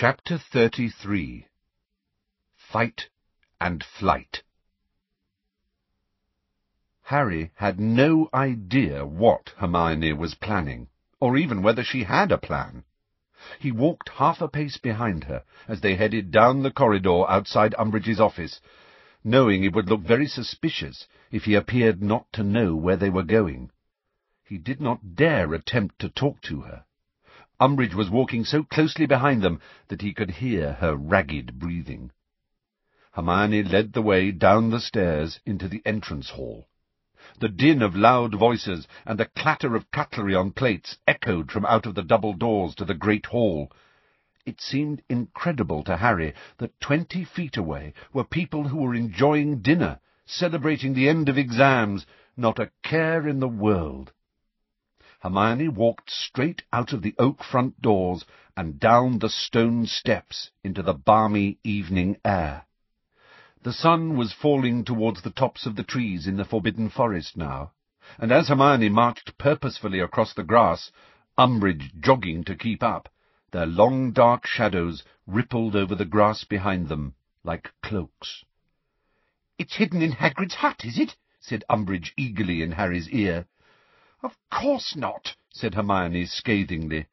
Chapter 33 Fight and Flight Harry had no idea what Hermione was planning, or even whether she had a plan. He walked half a pace behind her as they headed down the corridor outside Umbridge's office, knowing it would look very suspicious if he appeared not to know where they were going. He did not dare attempt to talk to her. Umbridge was walking so closely behind them that he could hear her ragged breathing. Hermione led the way down the stairs into the entrance hall. The din of loud voices and the clatter of cutlery on plates echoed from out of the double doors to the great hall. It seemed incredible to Harry that twenty feet away were people who were enjoying dinner, celebrating the end of exams, not a care in the world. Hermione walked straight out of the oak front doors and down the stone steps into the balmy evening air. The sun was falling towards the tops of the trees in the forbidden forest now, and as Hermione marched purposefully across the grass, Umbridge jogging to keep up, their long dark shadows rippled over the grass behind them like cloaks. "It's hidden in Hagrid's hut, is it?" said Umbridge eagerly in Harry's ear. "Of course not," said Hermione scathingly.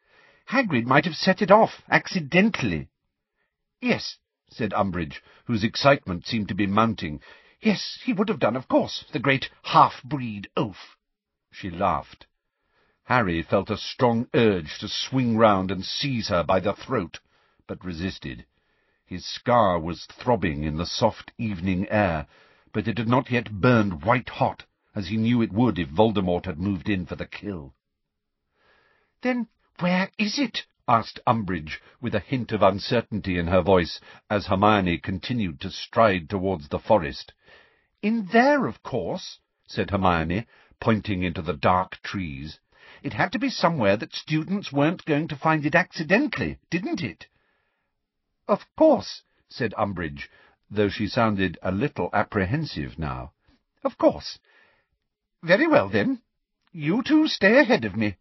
"Hagrid might have set it off, accidentally." "Yes," said Umbridge, whose excitement seemed to be mounting. "Yes, he would have done, of course, the great half-breed oaf." She laughed. Harry felt a strong urge to swing round and seize her by the throat, but resisted. His scar was throbbing in the soft evening air, but it had not yet burned white-hot as he knew it would if Voldemort had moved in for the kill. "Then where is it?" asked Umbridge, with a hint of uncertainty in her voice, as Hermione continued to stride towards the forest. "In there, of course," said Hermione, pointing into the dark trees. "It had to be somewhere that students weren't going to find it accidentally, didn't it?" "Of course," said Umbridge, though she sounded a little apprehensive now. "Of course. Very well, then. You two stay ahead of me."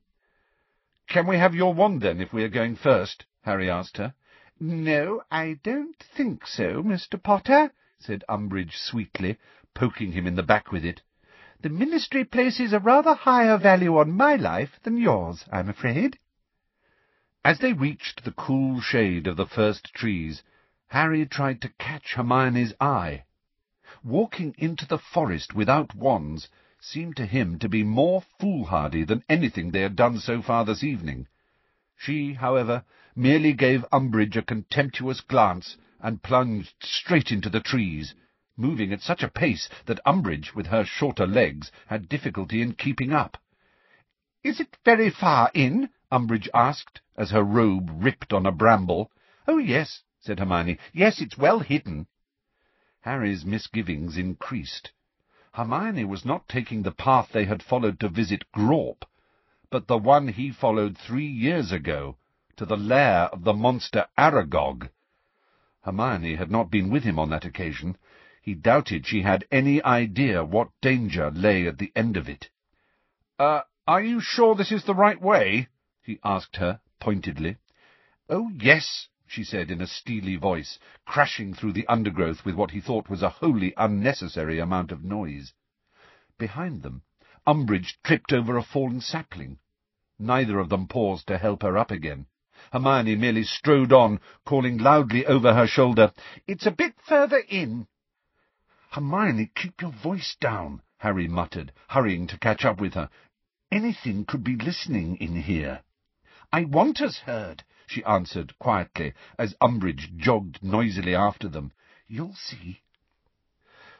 "Can we have your wand, then, if we are going first?" Harry asked her. "No, I don't think so, Mr. Potter," said Umbridge sweetly, poking him in the back with it. "The Ministry places a rather higher value on my life than yours, I'm afraid." As they reached the cool shade of the first trees, Harry tried to catch Hermione's eye. Walking into the forest without wands seemed to him to be more foolhardy than anything they had done so far this evening. She, however, merely gave Umbridge a contemptuous glance and plunged straight into the trees, moving at such a pace that Umbridge, with her shorter legs, had difficulty in keeping up. "Is it very far in?" Umbridge asked, as her robe ripped on a bramble. "Oh, yes," said Hermione. "Yes, it's well hidden." Harry's misgivings increased. Hermione was not taking the path they had followed to visit Grawp, but the one he followed three years ago, to the lair of the monster Aragog. Hermione had not been with him on that occasion. He doubted she had any idea what danger lay at the end of it. Uh, are you sure this is the right way? he asked her, pointedly. Oh, yes, she said in a steely voice, crashing through the undergrowth with what he thought was a wholly unnecessary amount of noise. Behind them, Umbridge tripped over a fallen sapling. Neither of them paused to help her up again. Hermione merely strode on, calling loudly over her shoulder, "It's a bit further in." "Hermione, keep your voice down," Harry muttered, hurrying to catch up with her. "Anything could be listening in here." "I want us heard," she answered quietly, as Umbridge jogged noisily after them. "You'll see."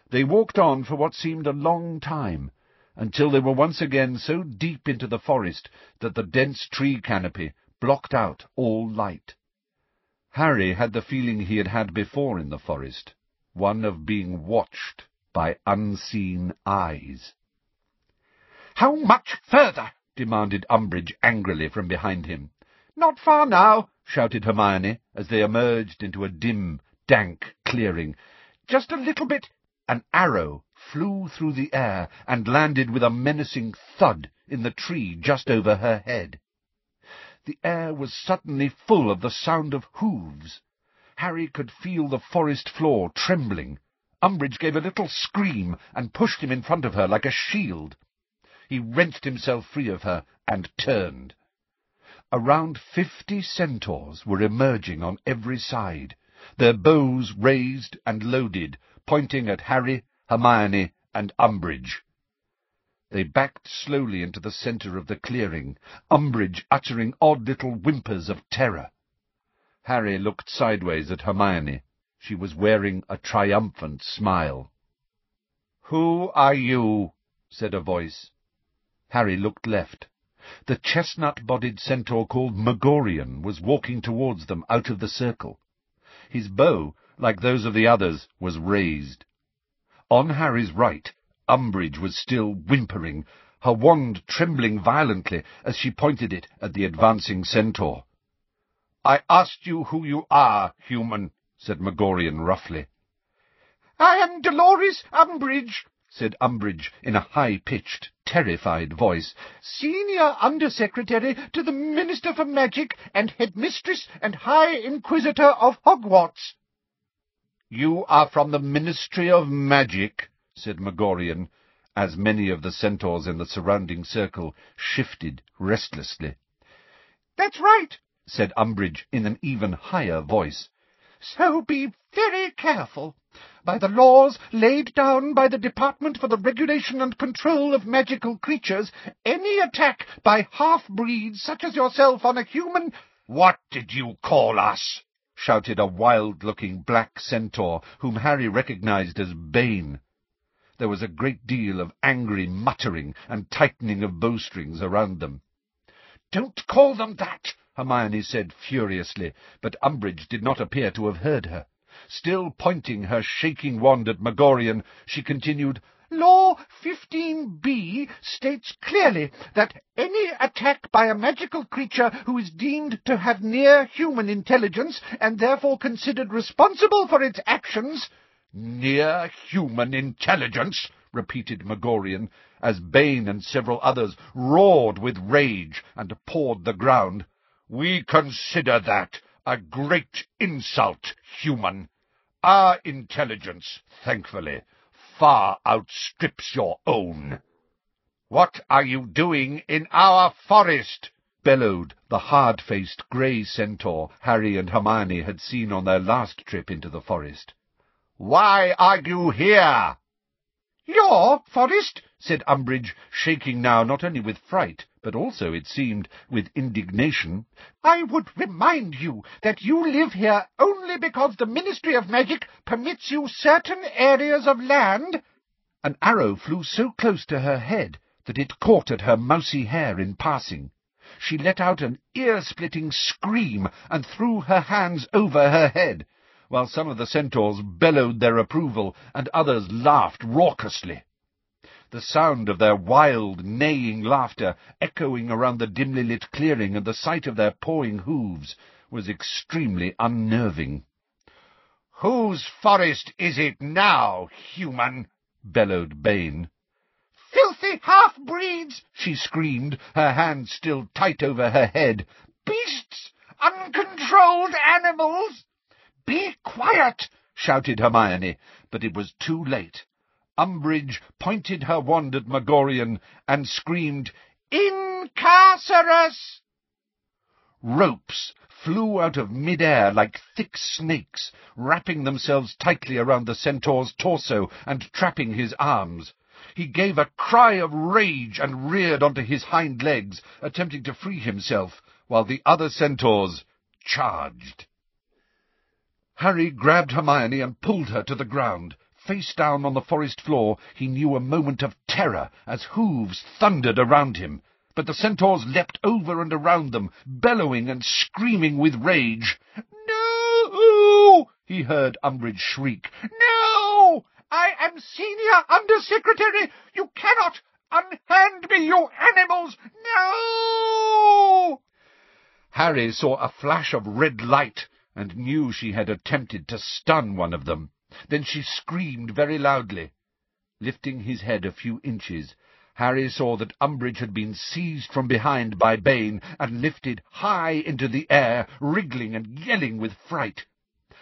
They walked on for what seemed a long time, until they were once again so deep into the forest that the dense tree canopy blocked out all light. Harry had the feeling he had had before in the forest, one of being watched by unseen eyes. "How much further?" demanded Umbridge angrily from behind him. "Not far now," shouted Hermione, as they emerged into a dim, dank clearing. "Just a little bit—" An arrow flew through the air and landed with a menacing thud in the tree just over her head. the air was suddenly full of the sound of hooves. Harry could feel the forest floor trembling. Umbridge gave a little scream and pushed him in front of her like a shield. He wrenched himself free of her and turned. Around fifty centaurs were emerging on every side, their bows raised and loaded, pointing at Harry, Hermione, and Umbridge. They backed slowly into the centre of the clearing, Umbridge uttering odd little whimpers of terror. Harry looked sideways at Hermione. She was wearing a triumphant smile. "'Who are you?' said a voice. Harry looked left. The chestnut-bodied centaur called Magorian was walking towards them out of the circle. His bow, like those of the others, was raised. On Harry's right, Umbridge was still whimpering, her wand trembling violently as she pointed it at the advancing centaur. "I asked you who you are, human," said Magorian roughly. "I am Dolores Umbridge," said Umbridge in a high-pitched, terrified voice, "Senior Undersecretary to the Minister for Magic and Headmistress and High Inquisitor of Hogwarts." "You are from the Ministry of Magic?" said Magorian, as many of the centaurs in the surrounding circle shifted restlessly. "That's right," said Umbridge in an even higher voice. "So be very careful. By the laws laid down by the Department for the Regulation and Control of Magical Creatures, any attack by half-breeds such as yourself on a human—" "What did you call us?" shouted a wild-looking black centaur, whom Harry recognized as Bane. There was a great deal of angry muttering and tightening of bowstrings around them. "Don't call them that!" Hermione said furiously, but Umbridge did not appear to have heard her. Still pointing her shaking wand at Magorian, she continued, Law 15b states clearly that any attack by a magical creature who is deemed to have near human intelligence and therefore considered responsible for its actions Near human intelligence, repeated Magorian, as Bane and several others roared with rage and pawed the ground. We consider that a great insult, human. Our intelligence, thankfully, far outstrips your own. What are you doing in our forest? bellowed the hard-faced grey centaur Harry and Hermione had seen on their last trip into the forest. Why are you here? Your forest, said Umbridge, shaking now not only with fright, but also, it seemed, with indignation. I would remind you that you live here only because the Ministry of Magic permits you certain areas of land. An arrow flew so close to her head that it caught at her mousy hair in passing. She let out an ear-splitting scream and threw her hands over her head while some of the centaurs bellowed their approval and others laughed raucously. The sound of their wild, neighing laughter echoing around the dimly lit clearing and the sight of their pawing hooves was extremely unnerving. Whose forest is it now, human? bellowed Bane. Filthy half-breeds! she screamed, her hands still tight over her head. Beasts! Uncontrolled animals! Be quiet! shouted Hermione, but it was too late. Umbridge pointed her wand at Magorian and screamed, Incarcerus! Ropes flew out of mid-air like thick snakes, wrapping themselves tightly around the centaur's torso and trapping his arms. He gave a cry of rage and reared onto his hind legs, attempting to free himself, while the other centaurs charged. Harry grabbed Hermione and pulled her to the ground. Face down on the forest floor, he knew a moment of terror as hooves thundered around him. But the centaurs leapt over and around them, bellowing and screaming with rage. No! he heard Umbridge shriek. No! I am Senior Undersecretary! You cannot unhand me, you animals! No! Harry saw a flash of red light and knew she had attempted to stun one of them. Then she screamed very loudly. Lifting his head a few inches, Harry saw that Umbridge had been seized from behind by Bane and lifted high into the air, wriggling and yelling with fright.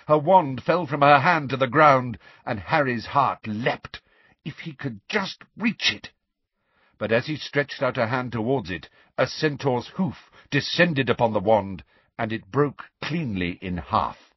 Her wand fell from her hand to the ground, and Harry's heart leapt. If he could just reach it! But as he stretched out a hand towards it, a centaur's hoof descended upon the wand, and it broke cleanly in half.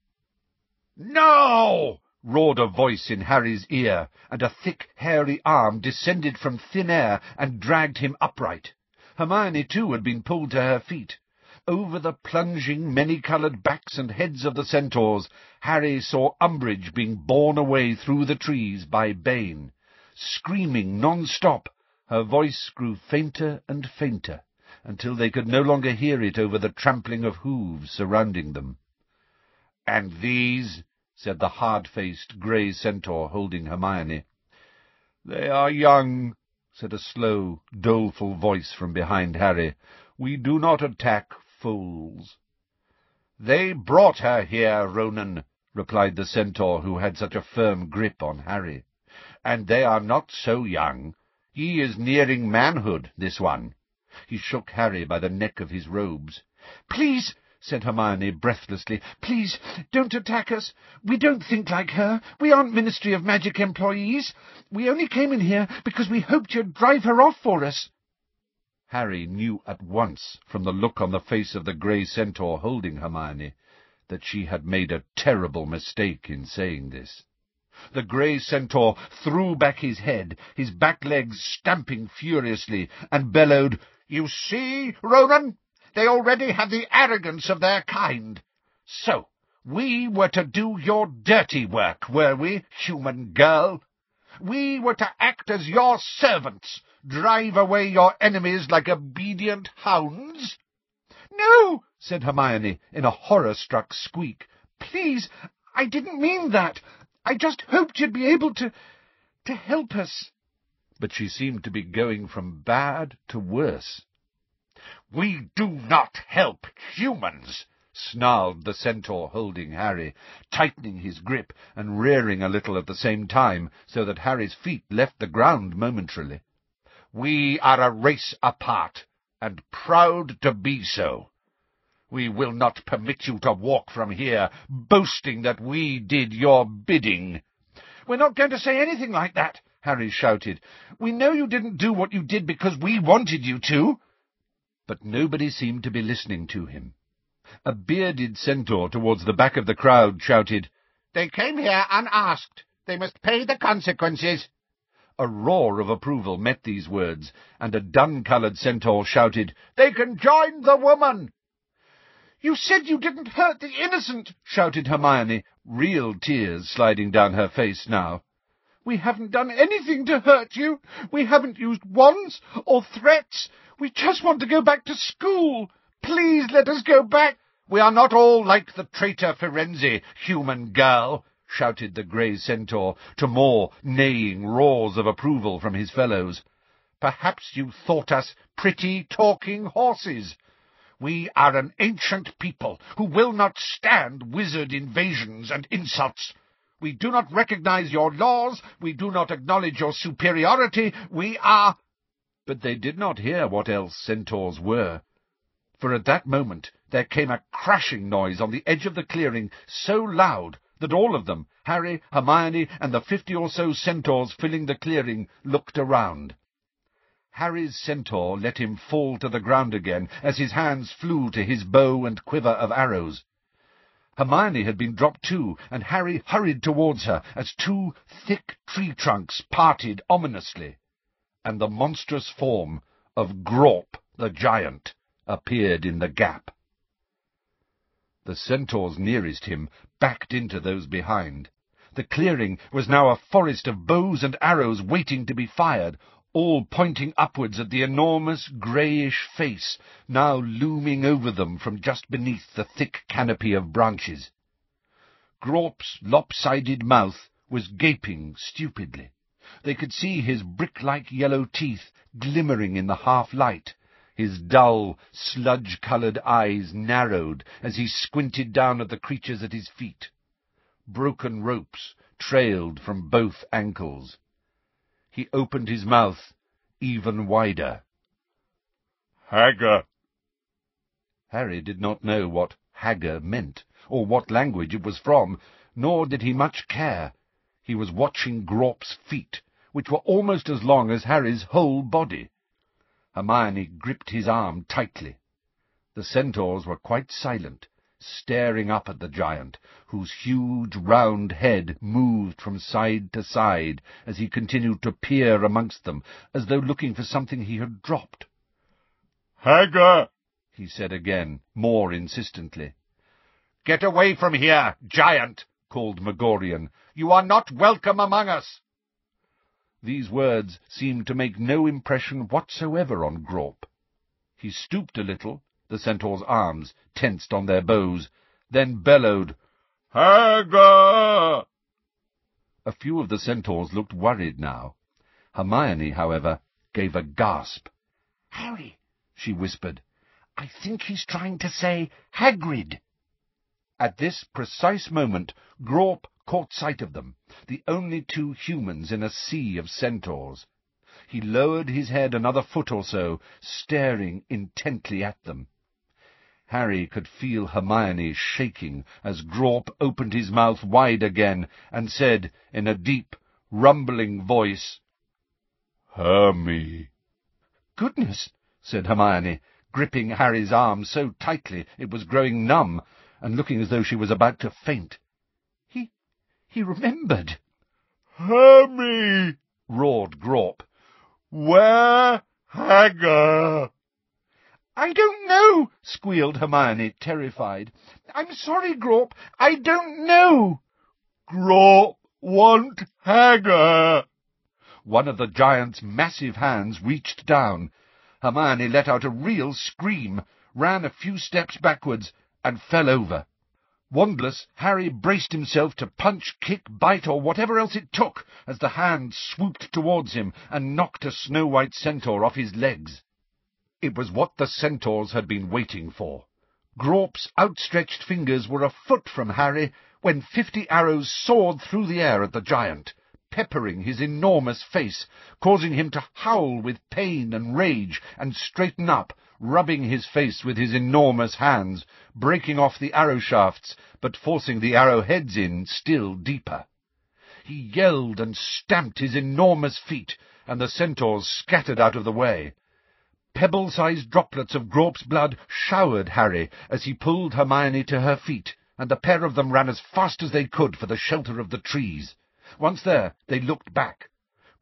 No! Roared a voice in Harry's ear, and a thick, hairy arm descended from thin air and dragged him upright. Hermione, too, had been pulled to her feet. Over the plunging, many-coloured backs and heads of the centaurs, Harry saw Umbridge being borne away through the trees by Bane. Screaming non-stop, her voice grew fainter and fainter, until they could no longer hear it over the trampling of hooves surrounding them. And these, said the hard-faced grey centaur, holding Hermione. They are young, said a slow, doleful voice from behind Harry. We do not attack fools. They brought her here, Ronan, replied the centaur who had such a firm grip on Harry. And they are not so young. He is nearing manhood, this one. He shook Harry by the neck of his robes. Please, said Hermione breathlessly, please, don't attack us. We don't think like her. We aren't Ministry of Magic employees. We only came in here because we hoped you'd drive her off for us. Harry knew at once, from the look on the face of the grey centaur holding Hermione, that she had made a terrible mistake in saying this. The grey centaur threw back his head, his back legs stamping furiously, and bellowed, You see, Ronan, they already had the arrogance of their kind. So, we were to do your dirty work, were we, human girl? We were to act as your servants, drive away your enemies like obedient hounds? No, said Hermione in a horror-struck squeak. Please, I didn't mean that. I just hoped you'd be able to... to help us. But she seemed to be going from bad to worse. We do not help humans, snarled the centaur, holding Harry, tightening his grip and rearing a little at the same time, so that Harry's feet left the ground momentarily. We are a race apart, and proud to be so. We will not permit you to walk from here, boasting that we did your bidding. We're not going to say anything like that, Harry shouted. We know you didn't do what you did because we wanted you to. But nobody seemed to be listening to him. A bearded centaur towards the back of the crowd shouted, They came here unasked. They must pay the consequences. A roar of approval met these words, and a dun-coloured centaur shouted, They can join the woman! You said you didn't hurt the innocent, shouted Hermione, real tears sliding down her face now. We haven't done anything to hurt you. We haven't used wands or threats. We just want to go back to school. Please let us go back. We are not all like the traitor Firenze, human girl, shouted the grey centaur, to more neighing roars of approval from his fellows. Perhaps you thought us pretty talking horses. We are an ancient people who will not stand wizard invasions and insults. We do not recognize your laws. We do not acknowledge your superiority. We are... But they did not hear what else centaurs were. For at that moment there came a crashing noise on the edge of the clearing so loud that all of them, Harry, Hermione, and the fifty or so centaurs filling the clearing, looked around. Harry's centaur let him fall to the ground again as his hands flew to his bow and quiver of arrows. Hermione had been dropped too, and Harry hurried towards her as two thick tree trunks parted ominously, and the monstrous form of Grawp the giant appeared in the gap. The centaurs nearest him backed into those behind. The clearing was now a forest of bows and arrows waiting to be fired, all pointing upwards at the enormous greyish face now looming over them from just beneath the thick canopy of branches. Grawp's lopsided mouth was gaping stupidly. They could see his brick-like yellow teeth glimmering in the half-light. His dull, sludge-coloured eyes narrowed as he squinted down at the creatures at his feet. Broken ropes trailed from both ankles. He opened his mouth even wider. Hagger. Harry did not know what Hagger meant, or what language it was from, nor did he much care. He was watching Grawp's feet, which were almost as long as Harry's whole body. Hermione gripped his arm tightly. The centaurs were quite silent, staring up at the giant, whose huge round head moved from side to side as he continued to peer amongst them, as though looking for something he had dropped. Hagger! he said again, more insistently. Get away from here, giant! called Magorian. You are not welcome among us. These words seemed to make no impression whatsoever on Grawp. He stooped a little, the centaur's arms tensed on their bows, then bellowed, Hagger! A few of the centaurs looked worried now. Hermione, however, gave a gasp. Harry, she whispered, I think he's trying to say Hagrid. At this precise moment, Grawp caught sight of them, the only two humans in a sea of centaurs. He lowered his head another foot or so, staring intently at them. Harry could feel Hermione shaking as Grawp opened his mouth wide again and said in a deep, rumbling voice, Hermy. Goodness, said Hermione, gripping Harry's arm so tightly it was growing numb, and looking as though she was about to faint. He... he remembered. Hermy! roared Grawp. Where Hagger? I don't know, squealed Hermione, terrified. I'm sorry, Grawp, I don't know. Grawp want Hagger. One of the giant's massive hands reached down. Hermione let out a real scream, ran a few steps backwards, and fell over. Wandless, Harry braced himself to punch, kick, bite, or whatever else it took, as the hand swooped towards him and knocked a snow-white centaur off his legs. It was what the centaurs had been waiting for. Grawp's outstretched fingers were a foot from Harry when fifty arrows soared through the air at the giant, peppering his enormous face, causing him to howl with pain and rage and straighten up, rubbing his face with his enormous hands, breaking off the arrow shafts, but forcing the arrow heads in still deeper. He yelled and stamped his enormous feet, and the centaurs scattered out of the way. Pebble-sized droplets of Grawp's blood showered Harry as he pulled Hermione to her feet, and the pair of them ran as fast as they could for the shelter of the trees. Once there, they looked back.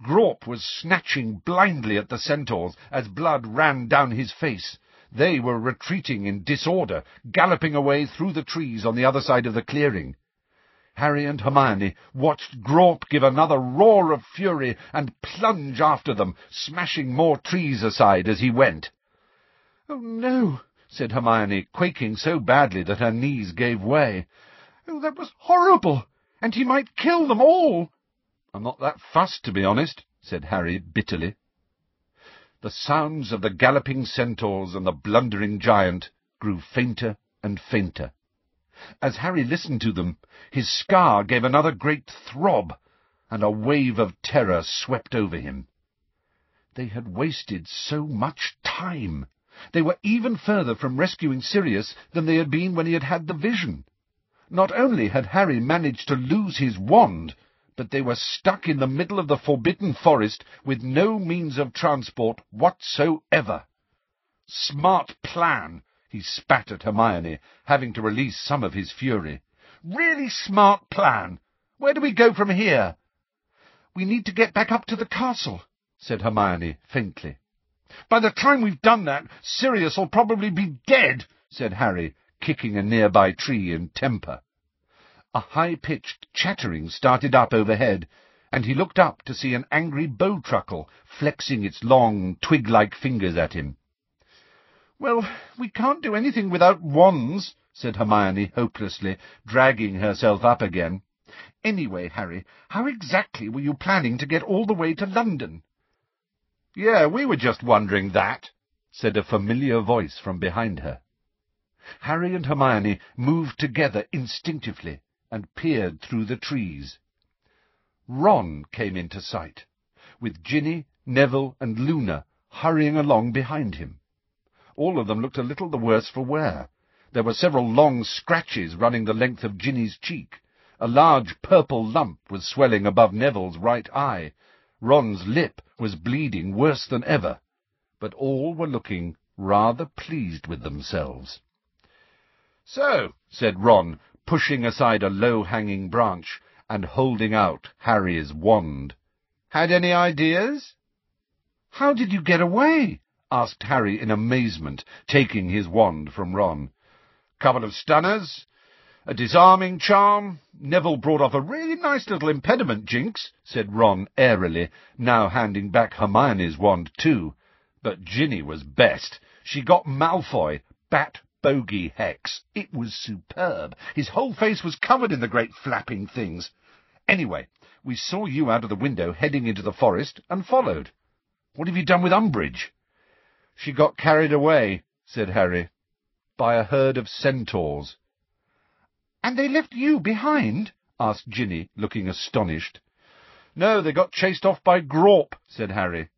Grawp was snatching blindly at the centaurs as blood ran down his face. They were retreating in disorder, galloping away through the trees on the other side of the clearing. Harry and Hermione watched Grawp give another roar of fury and plunge after them, smashing more trees aside as he went. "Oh, no!" said Hermione, quaking so badly that her knees gave way. "Oh, that was horrible! And he might kill them all!" "I'm not that fussed, to be honest," said Harry bitterly. The sounds of the galloping centaurs and the blundering giant grew fainter and fainter. As Harry listened to them, his scar gave another great throb, and a wave of terror swept over him. They had wasted so much time. They were even further from rescuing Sirius than they had been when he had had the vision. Not only had Harry managed to lose his wand, but they were stuck in the middle of the forbidden forest with no means of transport whatsoever. Smart plan, he spat at Hermione, having to release some of his fury. Really smart plan. Where do we go from here? We need to get back up to the castle, said Hermione faintly. By the time we've done that, Sirius'll probably be dead, said Harry, kicking a nearby tree in temper. A high-pitched chattering started up overhead, and he looked up to see an angry bowtruckle flexing its long, twig-like fingers at him. Well, we can't do anything without wands, said Hermione hopelessly, dragging herself up again. Anyway, Harry, how exactly were you planning to get all the way to London? Yeah, we were just wondering that, said a familiar voice from behind her. Harry and Hermione moved together instinctively and peered through the trees. Ron came into sight, with Ginny Neville and Luna hurrying along behind him. All of them looked a little the worse for wear. There were several long scratches running the length of Ginny's cheek. A large purple lump was swelling above Neville's right eye. Ron's lip was bleeding worse than ever. But all were looking rather pleased with themselves. So, said Ron, pushing aside a low-hanging branch and holding out Harry's wand. Had any ideas? How did you get away? Asked Harry in amazement, taking his wand from Ron. Couple of stunners, a disarming charm. Neville brought off a really nice little impediment, Jinx, said Ron airily, now handing back Hermione's wand too. But Ginny was best. She got Malfoy, bat bogey hex. It was superb. His whole face was covered in the great flapping things. Anyway, we saw you out of the window heading into the forest and followed. What have you done with Umbridge? She got carried away, said Harry, by a herd of centaurs. And they left you behind? asked Ginny, looking astonished. No, they got chased off by Grawp, said Harry.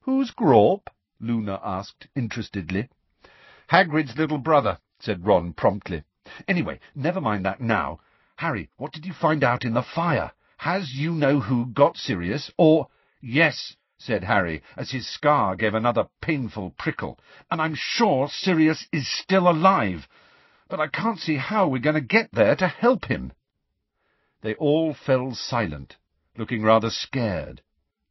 Who's Grawp? Luna asked interestedly. Hagrid's little brother, said Ron promptly. Anyway, never mind that now. Harry, what did you find out in the fire? Has you-know-who got Sirius, or— Yes, said Harry, as his scar gave another painful prickle, and I'm sure Sirius is still alive, but I can't see how we're going to get there to help him. They all fell silent, looking rather scared.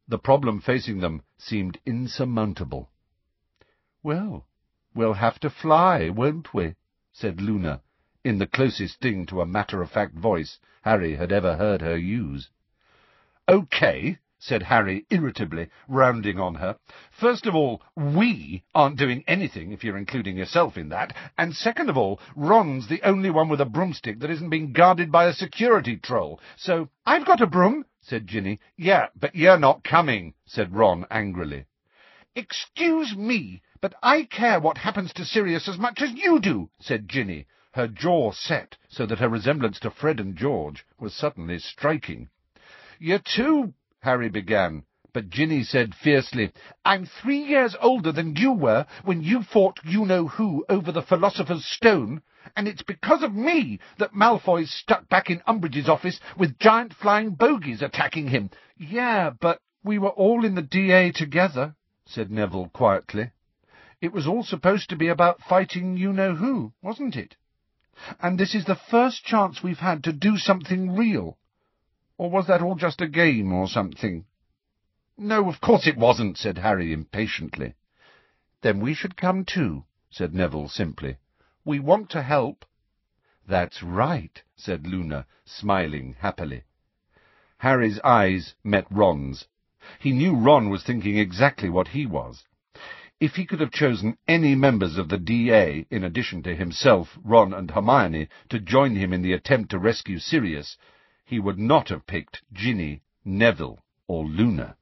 The problem facing them seemed insurmountable. Well, we'll have to fly, won't we? said Luna, in the closest thing to a matter-of-fact voice Harry had ever heard her use. Okay, said Harry irritably, rounding on her. First of all, we aren't doing anything, if you're including yourself in that, and second of all, Ron's the only one with a broomstick that isn't being guarded by a security troll, so— I've got a broom, said Ginny. Yeah, but you're not coming, said Ron angrily. Excuse me, but I care what happens to Sirius as much as you do, said Ginny, her jaw set so that her resemblance to Fred and George was suddenly striking. You're too Harry began, but Ginny said fiercely, I'm three years older than you were when you fought you-know-who over the Philosopher's Stone, and it's because of me that Malfoy's stuck back in Umbridge's office with giant flying bogies attacking him. Yeah, but we were all in the DA together, said Neville quietly. It was all supposed to be about fighting you-know-who, wasn't it? And this is the first chance we've had to do something real. Or was that all just a game or something? No, of course it wasn't, said Harry impatiently. Then we should come too, said Neville simply. We want to help. That's right, said Luna, smiling happily. Harry's eyes met Ron's. He knew Ron was thinking exactly what he was. If he could have chosen any members of the DA, in addition to himself, Ron and Hermione, to join him in the attempt to rescue Sirius, he would not have picked Ginny, Neville, or Luna.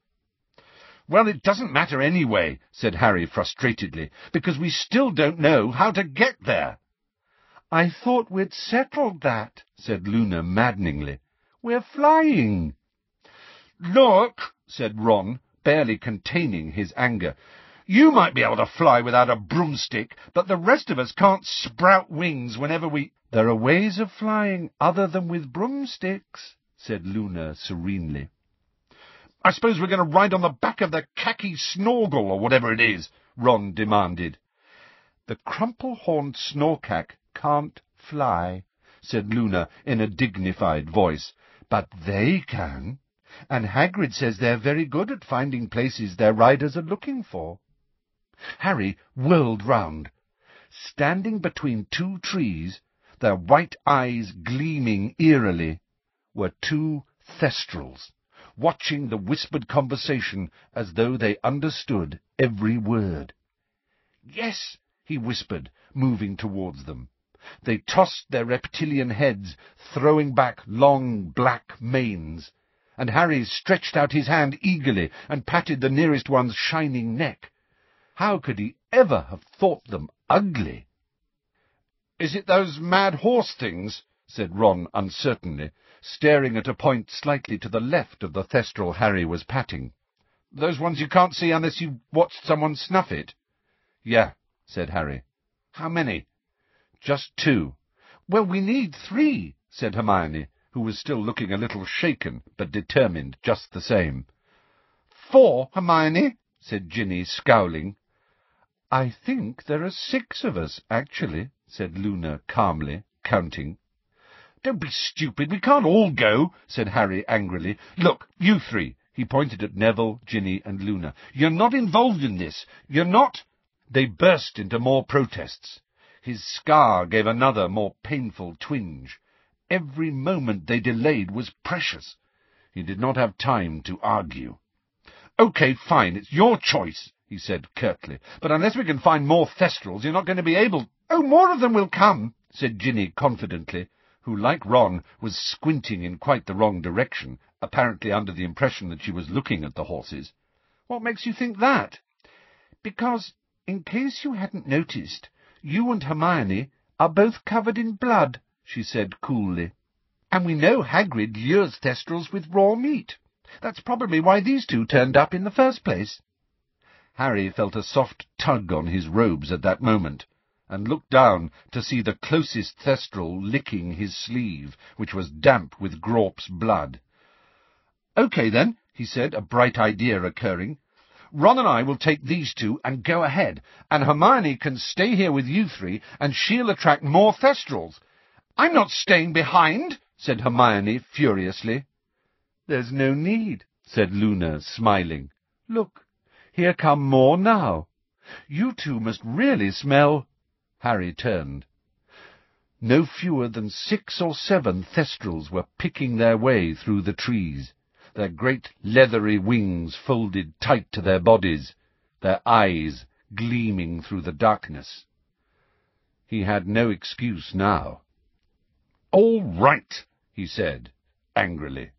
Well, it doesn't matter anyway, said Harry frustratedly, because we still don't know how to get there. I thought we'd settled that, said Luna maddeningly. We're flying. Look, said Ron, barely containing his anger. You might be able to fly without a broomstick, but the rest of us can't sprout wings whenever we— there are ways of flying other than with broomsticks, said Luna serenely. I suppose we're going to ride on the back of the khaki snorgle, or whatever it is, Ron demanded. The crumple-horned snorkack can't fly, said Luna in a dignified voice, but they can, and Hagrid says they're very good at finding places their riders are looking for. Harry whirled round. Standing between two trees their white eyes gleaming eerily, were two Thestrals, watching the whispered conversation as though they understood every word. Yes, he whispered, moving towards them. They tossed their reptilian heads, throwing back long black manes, and Harry stretched out his hand eagerly and patted the nearest one's shining neck. How could he ever have thought them ugly? Is it those mad horse things? said Ron uncertainly, staring at a point slightly to the left of the thestral Harry was patting. Those ones you can't see unless you watched someone snuff it? Yeah, said Harry. How many? Just two. Well, we need three, said Hermione, who was still looking a little shaken, but determined just the same. Four, Hermione, said Ginny, scowling. I think there are six of us, actually, said Luna calmly, counting. Don't be stupid, we can't all go, said Harry angrily. Look, you three, he pointed at Neville, Ginny, and Luna. You're not involved in this. You're not... They burst into more protests. His scar gave another, more painful twinge. Every moment they delayed was precious. He did not have time to argue. OK, fine, it's your choice, he said curtly. But unless we can find more Thestrals, you're not going to be able... Oh, more of them will come, said Ginny confidently who, like Ron, was squinting in quite the wrong direction, apparently under the impression that she was looking at the horses. What makes you think that? Because, in case you hadn't noticed, you and Hermione are both covered in blood, she said coolly. And we know Hagrid lures Thestrals with raw meat. That's probably why these two turned up in the first place. Harry felt a soft tug on his robes at that moment and looked down to see the closest Thestral licking his sleeve, which was damp with Grawp's blood. OK, then, he said, a bright idea occurring. Ron and I will take these two and go ahead, and Hermione can stay here with you three, and she'll attract more Thestrals. I'm not staying behind, said Hermione furiously. There's no need, said Luna, smiling. Look, here come more now. You two must really smell Harry turned. No fewer than six or seven Thestrals were picking their way through the trees, their great leathery wings folded tight to their bodies, their eyes gleaming through the darkness. He had no excuse now. All right, he said, angrily.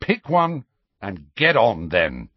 Pick one and get on, then.